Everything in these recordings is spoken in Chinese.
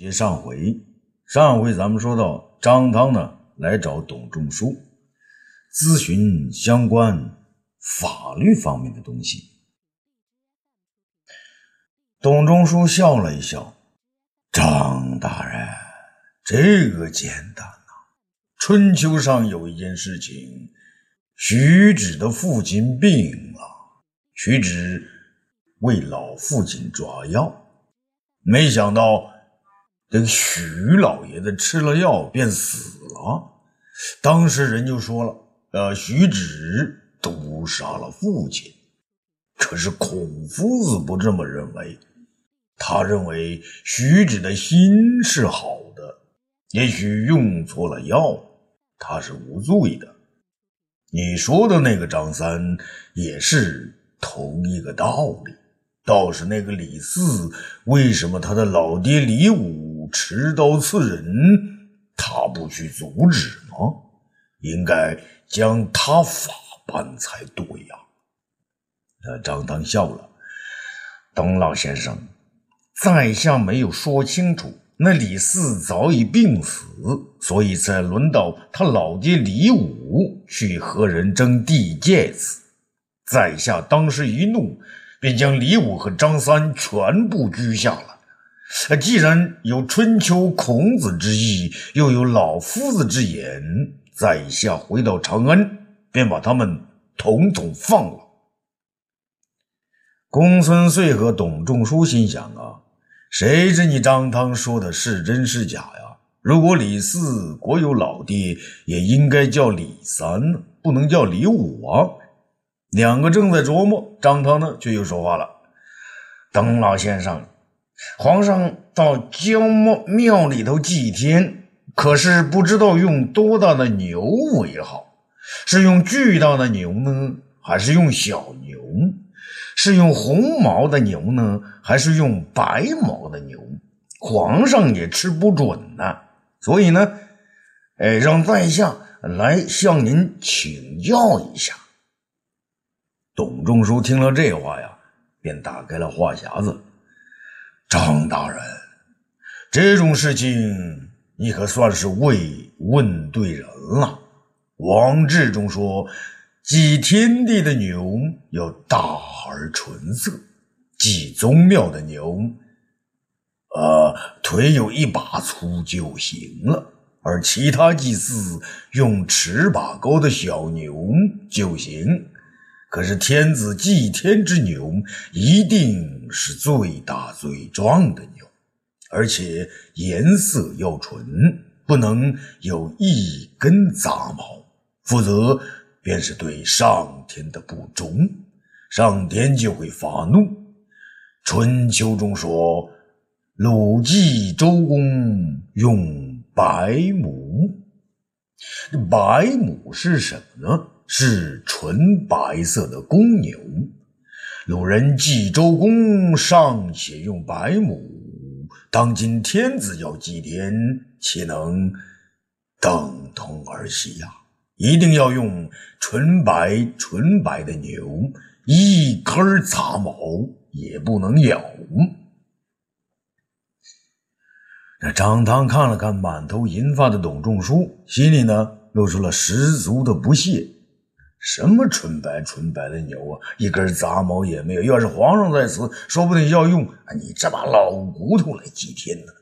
接上回，上回咱们说到张汤呢来找董仲舒咨询相关法律方面的东西。董仲舒笑了一笑：“张大人，这个简单呐。春秋上有一件事情，徐芷的父亲病了，徐芷为老父亲抓药，没想到。”这个徐老爷子吃了药便死了，当时人就说了：“呃，徐芷毒杀了父亲。”可是孔夫子不这么认为，他认为徐芷的心是好的，也许用错了药，他是无罪的。你说的那个张三也是同一个道理。倒是那个李四，为什么他的老爹李武？持刀刺人，他不去阻止吗？应该将他法办才对呀。那张汤笑了，董老先生，在下没有说清楚。那李四早已病死，所以才轮到他老爹李武去和人争地界子。在下当时一怒，便将李武和张三全部拘下了。既然有春秋孔子之意，又有老夫子之言，在下回到长安，便把他们统统放了。公孙遂和董仲舒心想啊，谁知你张汤说的是真是假呀？如果李四国有老爹，也应该叫李三，不能叫李五啊。两个正在琢磨，张汤呢却又说话了：“董老先生。”皇上到焦庙里头祭天，可是不知道用多大的牛为好，是用巨大的牛呢，还是用小牛？是用红毛的牛呢，还是用白毛的牛？皇上也吃不准呐。所以呢，哎，让在下来向您请教一下。董仲舒听了这话呀，便打开了话匣子。张大人，这种事情你可算是问问对人了。王志中说，祭天地的牛要大而纯色，祭宗庙的牛，呃，腿有一把粗就行了。而其他祭祀用尺把高的小牛就行。可是天子祭天之牛，一定是最大最壮的牛，而且颜色要纯，不能有一根杂毛，否则便是对上天的不忠，上天就会发怒。春秋中说，鲁祭周公用白母，白母是什么呢？是纯白色的公牛，鲁人祭周公尚且用白母，当今天子要祭天，岂能等同儿戏呀？一定要用纯白纯白的牛，一根杂毛也不能有。那张汤看了看满头银发的董仲舒，心里呢露出了十足的不屑。什么纯白纯白的牛啊，一根杂毛也没有。要是皇上在此，说不定要用你这把老骨头来祭天呢。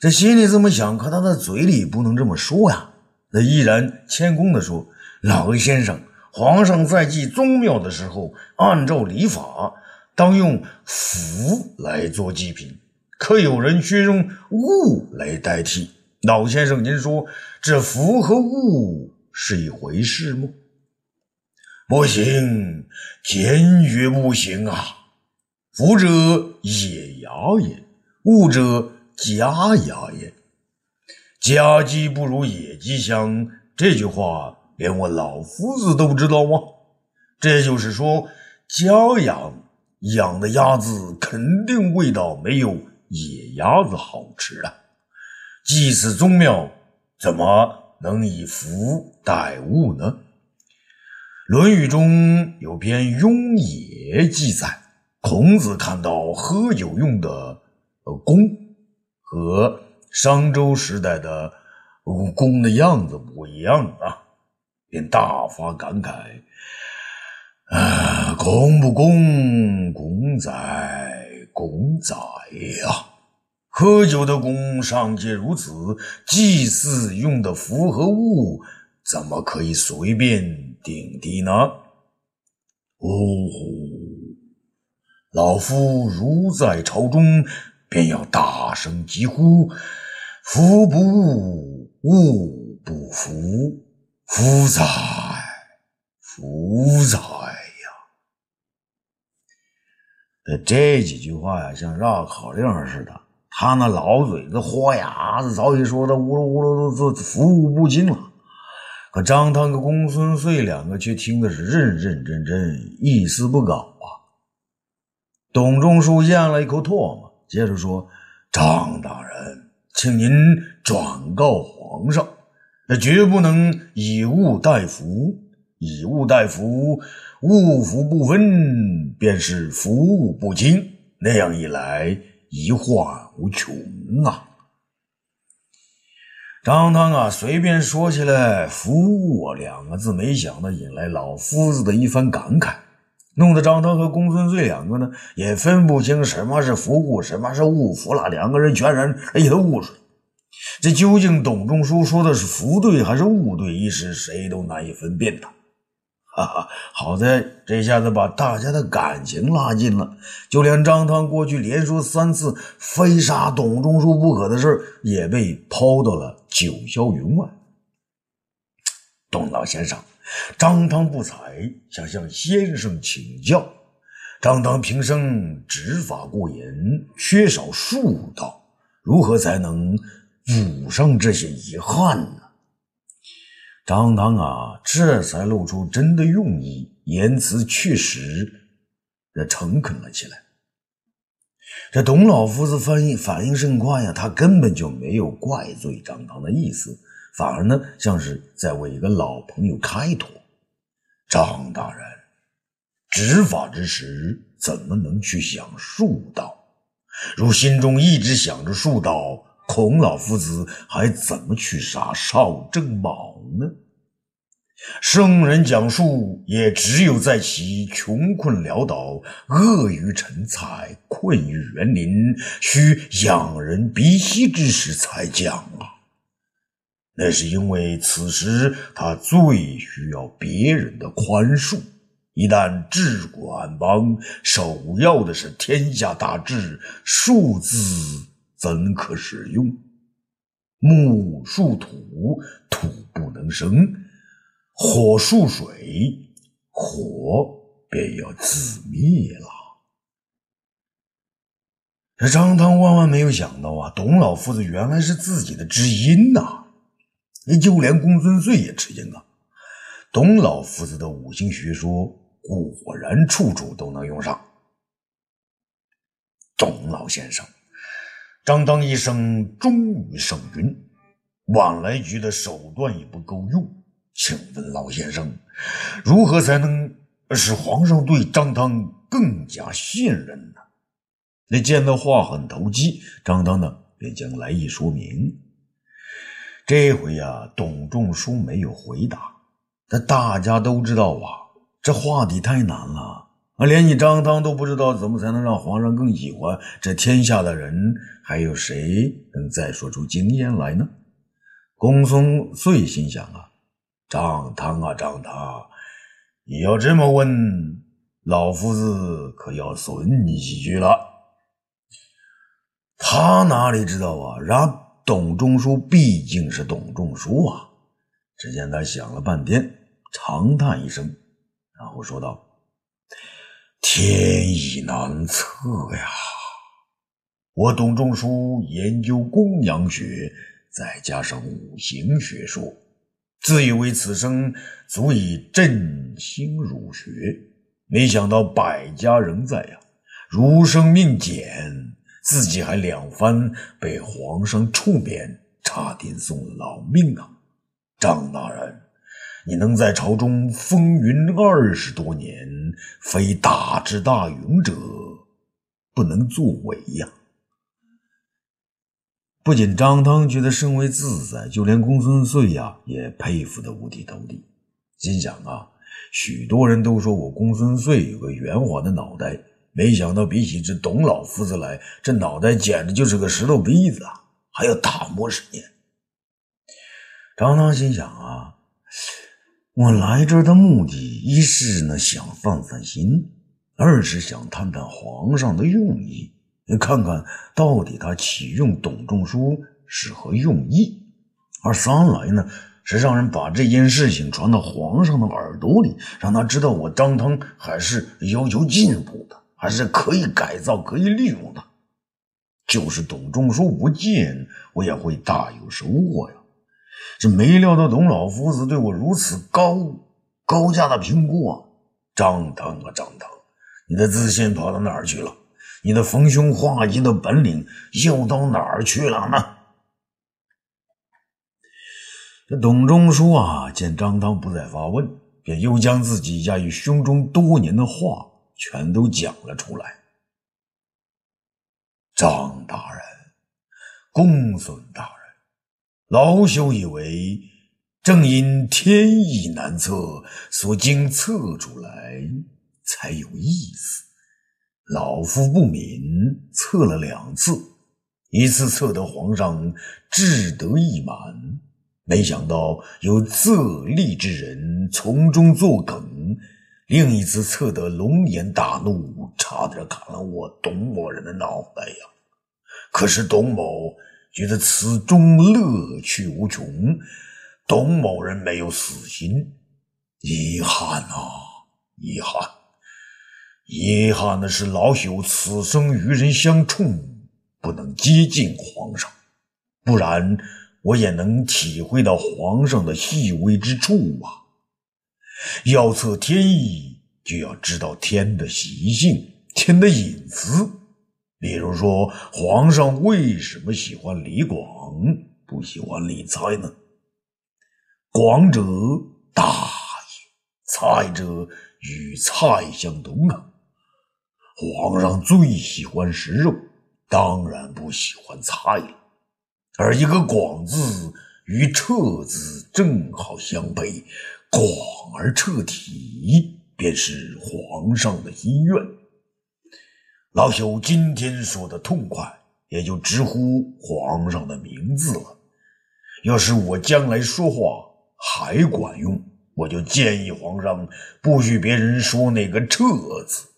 这心里这么想，可他的嘴里不能这么说呀。那依然谦恭地说：“老先生，皇上在祭宗庙的时候，按照礼法，当用符来做祭品，可有人却用物来代替。老先生，您说这符和物是一回事吗？”不行，坚决不行啊！福者野牙也，物者家牙也。家鸡不如野鸡香，这句话连我老夫子都知道吗？这就是说，家养养的鸭子肯定味道没有野鸭子好吃啊！祭祀宗庙怎么能以福代物呢？《论语》中有篇《雍也》记载，孔子看到喝酒用的呃弓和商周时代的宫的样子不一样啊，便大发感慨：“啊，公不公，公在，公在呀！喝酒的公尚且如此，祭祀用的符和物，怎么可以随便顶替呢？”呜呼！老夫如在朝中，便要大声疾呼：“福不物，物不福，福在，福在呀！”这几句话呀，像绕口令似的。他那老嘴子、豁牙子，早已说的呜噜呜噜都服务不尽了。可张汤和公孙遂两个却听的是认认真真，一丝不苟啊。董仲舒咽了一口唾沫，接着说：“张大人，请您转告皇上，那绝不能以物代福，以物代福，物福不分，便是福物不精。那样一来，一患无穷啊！”张汤啊，随便说起来“福物”两个字，没想到引来老夫子的一番感慨。弄得张汤和公孙醉两个呢，也分不清什么是福物，什么是误服了。两个人全然一头雾水。这究竟董仲舒说的是福对还是误对，一时谁都难以分辨的。好在这下子把大家的感情拉近了，就连张汤过去连说三次非杀董仲舒不可的事也被抛到了九霄云外。董老先生。张汤不才，想向先生请教。张汤平生执法过严，缺少术道，如何才能补上这些遗憾呢？张汤啊，这才露出真的用意，言辞确实的诚恳了起来。这董老夫子反应反应甚快呀，他根本就没有怪罪张汤的意思。反而呢，像是在为一个老朋友开脱。张大人，执法之时怎么能去想术道？如心中一直想着术道，孔老夫子还怎么去杀邵正卯呢？圣人讲述，也只有在其穷困潦倒、恶于成才、困于园林、需仰人鼻息之时才讲啊。那是因为此时他最需要别人的宽恕。一旦治国安邦，首要的是天下大治，术字怎可使用？木树土，土不能生；火树水，火便要自灭了。这张汤万万没有想到啊，董老夫子原来是自己的知音呐！就连公孙遂也吃惊啊！董老夫子的五行学说果然处处都能用上。董老先生，张当一生忠于圣君，往来局的手段也不够用，请问老先生，如何才能使皇上对张汤更加信任呢？那见到话很投机，张当呢便将来意说明。这回呀，董仲舒没有回答。但大家都知道啊，这话题太难了啊，连你张汤都不知道怎么才能让皇上更喜欢这天下的人，还有谁能再说出经验来呢？公孙遂心想啊，张汤啊，张汤，你要这么问，老夫子可要损你几句了。他哪里知道啊，然。董仲舒毕竟是董仲舒啊！只见他想了半天，长叹一声，然后说道：“天意难测呀！我董仲舒研究公羊学，再加上五行学说，自以为此生足以振兴儒学，没想到百家仍在呀，儒生命减。”自己还两番被皇上处免，差点送了老命啊！张大人，你能在朝中风云二十多年，非大智大勇者不能作为呀！不仅张汤觉得甚为自在，就连公孙遂呀也佩服得五体投地，心想啊，许多人都说我公孙遂有个圆滑的脑袋，没想到比起这董老夫子来，这脑袋简直就是个石头逼子啊，还要打磨十年。张汤心想啊，我来这儿的目的，一是呢想散散心，二是想探探皇上的用意。看看到底他启用董仲舒是何用意？而三来呢，是让人把这件事情传到皇上的耳朵里，让他知道我张汤还是要求进步的，还是可以改造、可以利用的。就是董仲舒不见，我也会大有收获呀。这没料到董老夫子对我如此高高价的评估啊！张汤啊，张汤，你的自信跑到哪儿去了？你的逢凶化吉的本领又到哪儿去了呢？这董仲舒啊，见张汤不再发问，便又将自己压于胸中多年的话全都讲了出来。张大人，公孙大人，老朽以为，正因天意难测，所经测出来才有意思。老夫不敏，测了两次，一次测得皇上志得意满，没想到有自立之人从中作梗；另一次测得龙颜大怒，差点砍了我董某人的脑袋呀！可是董某觉得此中乐趣无穷，董某人没有死心，遗憾啊，遗憾。遗憾的是，老朽此生与人相冲，不能接近皇上，不然我也能体会到皇上的细微之处啊。要测天意，就要知道天的习性、天的隐私。比如说，皇上为什么喜欢李广，不喜欢李蔡呢？广者大也，蔡者与蔡相同啊。皇上最喜欢食肉，当然不喜欢菜了。而一个“广”字与“彻”字正好相配，广而彻体，便是皇上的心愿。老朽今天说的痛快，也就直呼皇上的名字了。要是我将来说话还管用，我就建议皇上不许别人说那个“彻”字。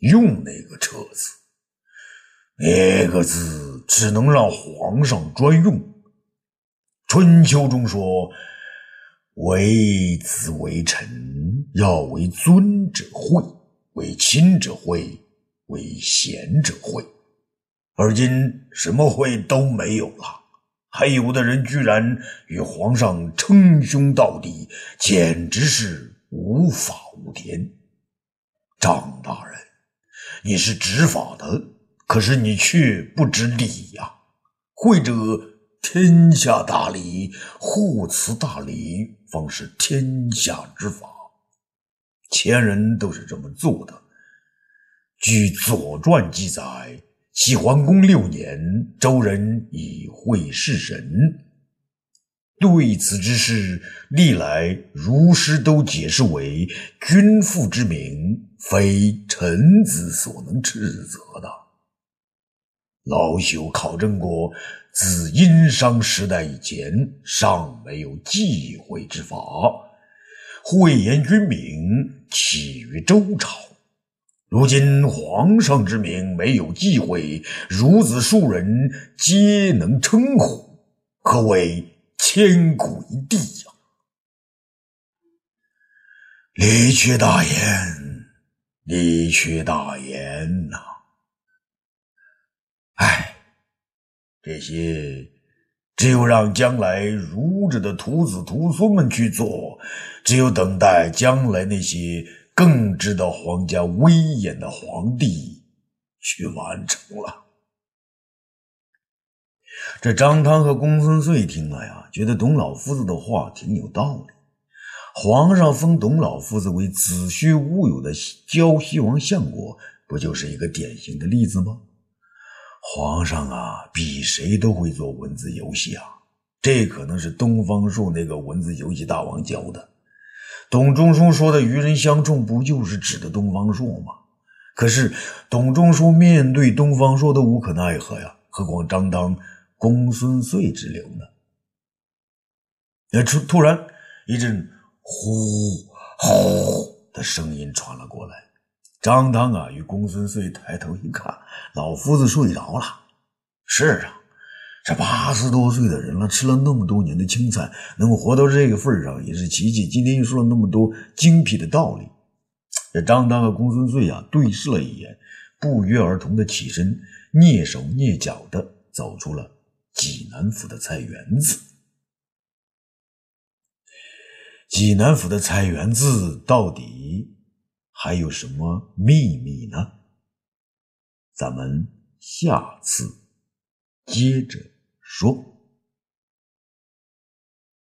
用那个“彻”字，那个字只能让皇上专用。春秋中说：“为子为臣，要为尊者讳，为亲者讳，为贤者讳。”而今什么讳都没有了，还有的人居然与皇上称兄道弟，简直是无法无天。张大人。你是执法的，可是你却不知礼呀！会者天下大礼，护持大礼，方是天下之法。前人都是这么做的。据《左传》记载，齐桓公六年，周人以会事神。对此之事，历来儒师都解释为君父之名，非臣子所能斥责的。老朽考证过，自殷商时代以前，尚没有忌讳之法。讳言君名起于周朝，如今皇上之名没有忌讳，孺子庶人皆能称呼，可谓？千古一帝呀！李缺大言，李缺大言呐！哎，这些只有让将来儒者的徒子徒孙们去做，只有等待将来那些更知道皇家威严的皇帝去完成了。这张汤和公孙遂听了呀，觉得董老夫子的话挺有道理。皇上封董老夫子为子虚乌有的胶西王相国，不就是一个典型的例子吗？皇上啊，比谁都会做文字游戏啊！这可能是东方朔那个文字游戏大王教的。董仲舒说的“与人相冲”，不就是指的东方朔吗？可是董仲舒面对东方朔都无可奈何呀，何况张汤、公孙遂之流呢？那突突然一阵呼呼的声音传了过来。张汤啊，与公孙遂抬头一看，老夫子睡着了。是啊，这八十多岁的人了，吃了那么多年的青菜，能够活到这个份上也是奇迹。今天又说了那么多精辟的道理。这张汤和公孙燧啊，对视了一眼，不约而同的起身，蹑手蹑脚的走出了济南府的菜园子。济南府的菜园子到底？还有什么秘密呢？咱们下次接着说。